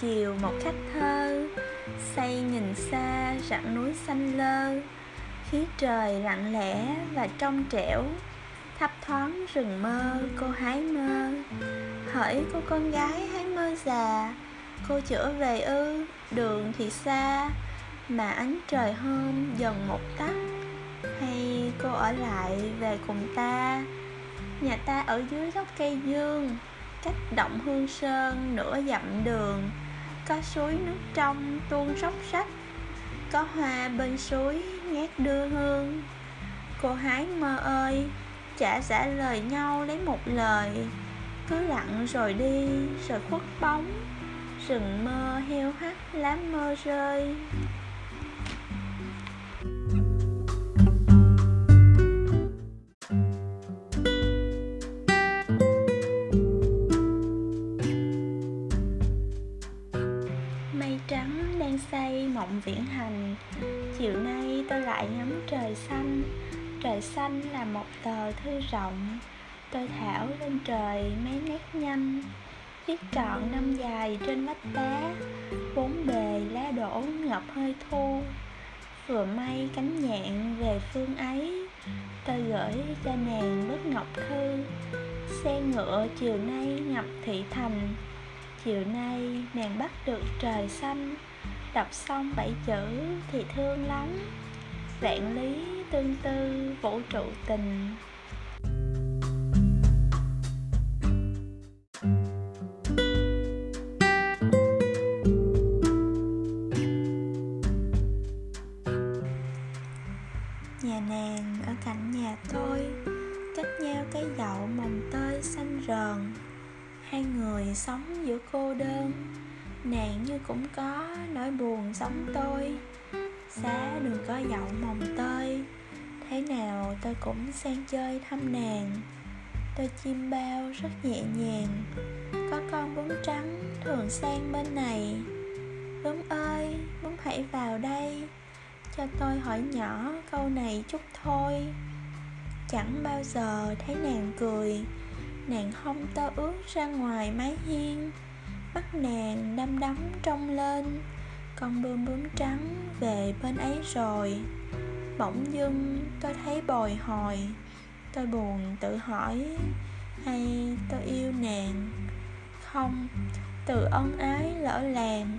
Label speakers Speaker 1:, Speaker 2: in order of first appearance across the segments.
Speaker 1: chiều một khách thơ. Say nhìn xa, rặng núi xanh lơ. Khí trời lặng lẽ và trong trẻo. Thấp thoáng rừng mơ, cô hái mơ. Hỡi cô con gái hái mơ già. Cô trở về ư, đường thì xa. Mà ánh trời hôm dần một tắt. Hay cô ở lại về cùng ta? Nhà ta ở dưới gốc cây dương. Cách động hương sơn, nửa dặm đường. Có suối nước trong tuôn róc rách Có hoa bên suối ngát đưa hương. Cô hái mơ ơi, Chả giả lời nhau lấy một lời. Cứ lặng rồi đi, rồi khuất bóng, Rừng mơ heo hắt lá mơ rơi. Viễn hành. Chiều nay tôi lại ngắm trời xanh. Trời xanh là một tờ thư rộng. Tôi thảo lên trời mấy nét nhanh. Viết trọn năm dài trên vách đá Bốn bề lá đổ ngập hơi thu. Vừa may cánh nhạn về phương ấy. Tôi gửi cho nàng bức ngọc thư. Xe ngựa chiều nay ngập thị thành. Chiều nay nàng bắt được trời xanh. Đọc xong bảy chữ thì thương lắm. Vạn lý tương tư, vũ trụ tình. Nhà nàng ở cạnh nhà tôi, Cách nhau cái dậu mồng tơi xanh rờn. Hai người sống giữa cô đơn. Nàng như cũng có nỗi buồn giống tôi Xá đừng có dậu mồng tơi Thế nào tôi cũng sang chơi thăm nàng. Tôi chim bao rất nhẹ nhàng Có con bướm trắng thường sang bên này. Bướm ơi, bướm hãy vào đây Cho tôi hỏi nhỏ câu này chút thôi. Chẳng bao giờ thấy nàng cười Nàng không tơ ướt ra ngoài mái hiên. Mắt nàng đăm đắm trông lên. Con bướm bướm trắng về bên ấy rồi. Bỗng dưng tôi thấy bồi hồi. Tôi buồn tự hỏi, Hay tôi yêu nàng? Không, Từ ân ái lỡ làng,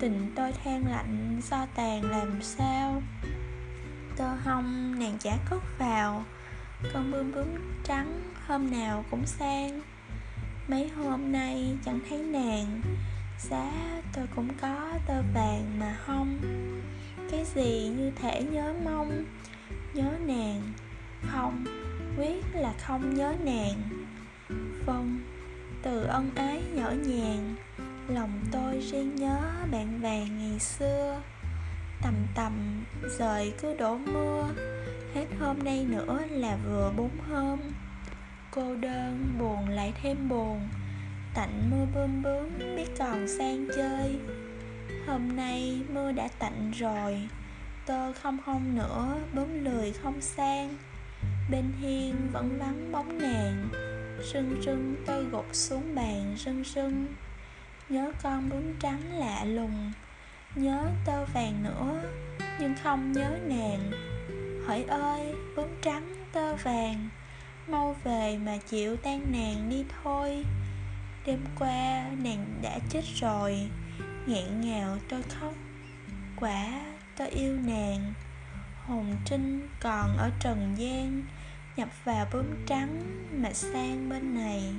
Speaker 1: Tình tôi than lạnh do tàn làm sao? Tơ hông nàng chả cất vào. Con bươm bướm trắng hôm nào cũng sang. Mấy hôm nay chẳng thấy nàng. Giá tôi cũng có tơ vàng mà không. Cái gì như thể nhớ mong Nhớ nàng? Không, quyết là không nhớ nàng. Vâng, từ ân ái nhỏ nhàng Lòng tôi riêng nhớ bạn vàng ngày xưa. Tầm tầm rời cứ đổ mưa Hết hôm nay nữa là vừa bốn hôm. Cô đơn, buồn lại thêm buồn. Tạnh mưa bơm bướm, biết còn sang chơi. Hôm nay mưa đã tạnh rồi, Tơ không không nữa, bướm lười không sang. Bên hiên vẫn vắng bóng nàng, sưng sưng tôi gục xuống bàn sưng sưng. Nhớ con bướm trắng lạ lùng, Nhớ tơ vàng nữa, Nhưng không nhớ nàng. Hỏi ơi, bướm trắng tơ vàng Mau về mà chịu tan nàng đi thôi. Đêm qua, nàng đã chết rồi. Nghẹn ngào, tôi khóc. Quả, tôi yêu nàng. Hồn trinh còn ở trần gian, Nhập vào bướm trắng mà sang bên này.